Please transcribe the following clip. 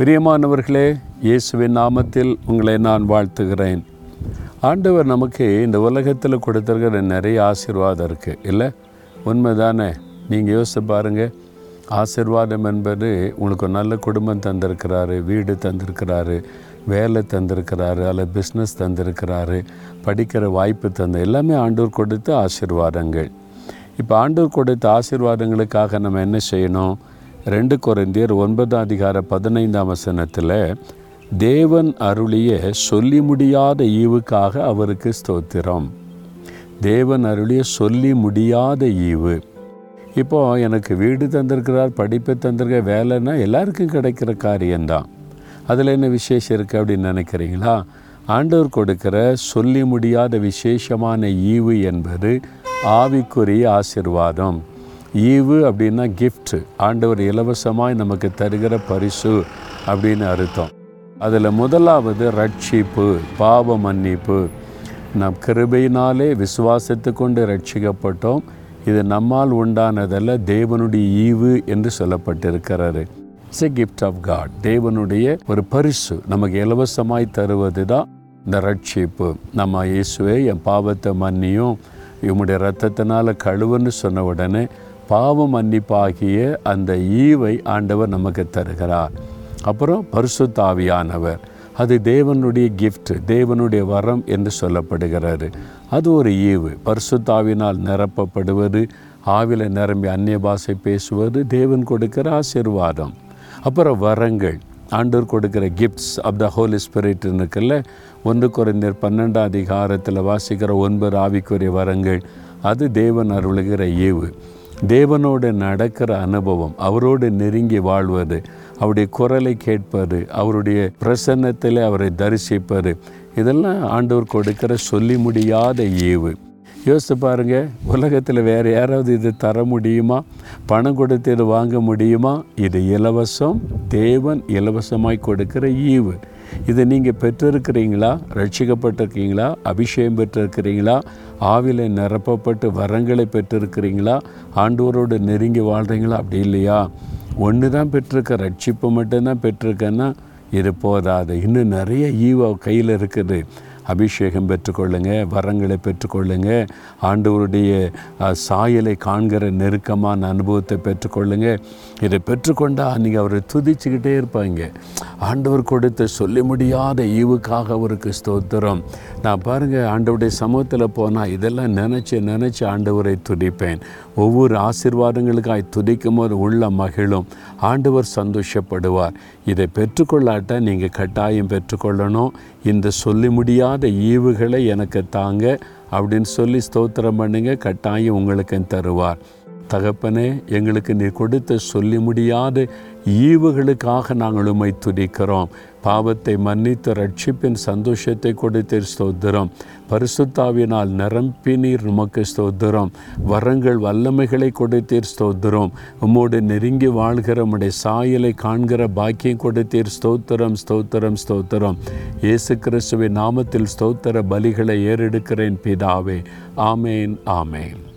பிரியமானவர்களே இயேசுவின் நாமத்தில் உங்களை நான் வாழ்த்துகிறேன். ஆண்டவர் நமக்கு இந்த உலகத்தில் கொடுத்துருக்கிற நிறைய ஆசீர்வாதம் இருக்குது இல்லை? உண்மைதானே? நீங்கள் யோசித்து பாருங்கள் ஆசீர்வாதம் என்பது உங்களுக்கு நல்ல குடும்பம் தந்திருக்கிறாரு வீடு தந்திருக்கிறாரு வேலை தந்திருக்கிறாரு அல்லது பிஸ்னஸ் தந்திருக்கிறாரு படிக்கிற வாய்ப்பு தந்த எல்லாமே ஆண்டூர் கொடுத்த ஆசீர்வாதங்கள். இப்போ ஆண்டூர் கொடுத்த ஆசீர்வாதங்களுக்காக நம்ம என்ன செய்யணும்? ரெண்டு குறைந்தியர் ஒன்பதாம் அதிகார பதினைந்தாம் வசனத்தில் தேவன் அருளிய சொல்லி முடியாத ஈவுக்காக அவருக்கு ஸ்தோத்திரம். தேவன் அருளிய சொல்லி முடியாத ஈவு. இப்போ எனக்கு வீடு தந்திருக்கிறார் படிப்பை தந்திருக்க வேலைன்னா எல்லாருக்கும் கிடைக்கிற காரியம்தான். அதில் என்ன விசேஷம் இருக்குது அப்படின்னு நினைக்கிறீங்களா? ஆண்டவர் கொடுக்கிற சொல்லி முடியாத விசேஷமான ஈவு என்பது ஆவிக்குரிய ஆசிர்வாதம். ஈவு அப்படின்னா கிஃப்ட்டு ஆண்டவர் இலவசமாய் நமக்கு தருகிற பரிசு அப்படின்னு அர்த்தம். அதில் முதலாவது ரட்சிப்பு பாவ மன்னிப்பு. நம் கிருபையினாலே விசுவாசத்து கொண்டு ரட்சிக்கப்பட்டோம். இது நம்மால் உண்டானதல்ல தேவனுடைய ஈவு என்று சொல்லப்பட்டிருக்கிறாரு it's a gift of God தேவனுடைய ஒரு பரிசு நமக்கு இலவசமாய் தருவது தான் இந்த ரட்சிப்பு. நம்ம இயேசுவே என் பாவத்தை மன்னியும். இவனுடைய ரத்தத்தினால கழுவுன்னு சொன்ன உடனே பாவ மன்னிப்பாகிய அந்த ஈவை ஆண்டவர் நமக்கு தருகிறார். அப்புறம் பரிசுத்தாவியானவர். அது தேவனுடைய கிஃப்ட் தேவனுடைய வரம் என்று சொல்லப்படுகிறாரு. அது ஒரு ஈவு. பரிசுத்தாவினால் நிரப்பப்படுவது ஆவில நிரம்பி அந்நிய பாஷை பேசுவது தேவன் கொடுக்கிற ஆசீர்வாதம். அப்புறம் வரங்கள். ஆண்டவர் கொடுக்கிற gifts of the Holy Spirit இருக்குல்ல? ஒன்று குறைந்தர் பன்னெண்டாம் அதிகாரத்தில் வாசிக்கிற ஒன்பது ஆவிக்குரிய வரங்கள். அது தேவன் அருளுகிற ஈவு. தேவனோடு நடக்கிற அனுபவம் அவரோடு நெருங்கி வாழ்வது அவருடைய குரலை கேட்பது அவருடைய பிரசன்னத்தில் அவரை தரிசிப்பது இதெல்லாம் ஆண்டவர் கொடுக்கிற சொல்லி முடியாத ஈவு. யோசித்து பாருங்க உலகத்தில் வேறு யாராவது இது தர முடியுமா? பணம் கொடுத்து இது வாங்க முடியுமா? இது இலவசம் தேவன் இலவசமாய் கொடுக்கிற ஈவு. இதை நீங்கள் பெற்றிருக்கிறீங்களா? ரட்சிக்கப்பட்டிருக்கீங்களா? அபிஷேகம் பெற்றிருக்கிறீங்களா? ஆவில நிரப்பப்பட்டு வரங்களை பெற்றிருக்கிறீங்களா? ஆண்டோரோடு நெருங்கி வாழ்கிறீங்களா அப்படி இல்லையா? ஒன்று தான் பெற்றிருக்க ரட்சிப்பு மட்டும்தான் பெற்றிருக்கேன்னா இது போதாது. இன்னும் நிறைய ஈவோ கையில் இருக்குது. அபிஷேகம் பெற்றுக்கொள்ளுங்க வரங்களை பெற்றுக்கொள்ளுங்க ஆண்டவருடைய சாயலை காண்கிற நெருக்கமான அனுபவத்தை பெற்றுக்கொள்ளுங்க. இதை பெற்றுக்கொண்டால் நீங்கள் அவரை துதிச்சுக்கிட்டே இருப்பாங்க. ஆண்டவர் கொடுத்த சொல்ல முடியாத ஈவுக்காக அவருக்கு ஸ்தோத்திரம். நான் பாருங்கள் ஆண்டவருடைய சமூகத்தில் போனால் இதெல்லாம் நினச்சி நினச்சி ஆண்டவரை துதிப்பேன். ஒவ்வொரு ஆசீர்வாதங்களுக்காய் துதிக்கும் போது உள்ள மகிழும். ஆண்டவர் சந்தோஷப்படுவார். இதை பெற்றுக்கொள்ளாட்ட நீங்கள் கட்டாயம் பெற்றுக்கொள்ளணும். இந்த சொல்லி முடியாத ஈவுகளை எனக்கு தாங்க அப்படின்னு சொல்லி ஸ்தோத்திரம் பண்ணுங்க கட்டாயம் உங்களுக்கு தருவார். தகப்பனே எங்களுக்கு நீ கொடுத்த சொல்லி முடியாத ஈவுகளுக்காக நாங்கள் உம்மை துதிக்கிறோம். பாவத்தை மன்னித்து ரட்சிப்பின் சந்தோஷத்தை கொடுத்தீர் ஸ்தோத்திரம். பரிசுத்தாவினால் நிரம்பினீர் உமக்கு ஸ்தோத்திரம். வரங்கள் வல்லமைகளை கொடுத்தீர் ஸ்தோத்திரம். உம்மோடு நெருங்கி வாழ்கிற உம்முடைய சாயலை காண்கிற பாக்கியம் கொடுத்தீர் ஸ்தோத்திரம் ஸ்தோத்திரம் ஸ்தோத்திரம். இயேசு கிறிஸ்துவின் நாமத்தில் ஸ்தோத்திர பலிகளை ஏறெடுக்கிறேன் பிதாவே. ஆமேன் ஆமேன்.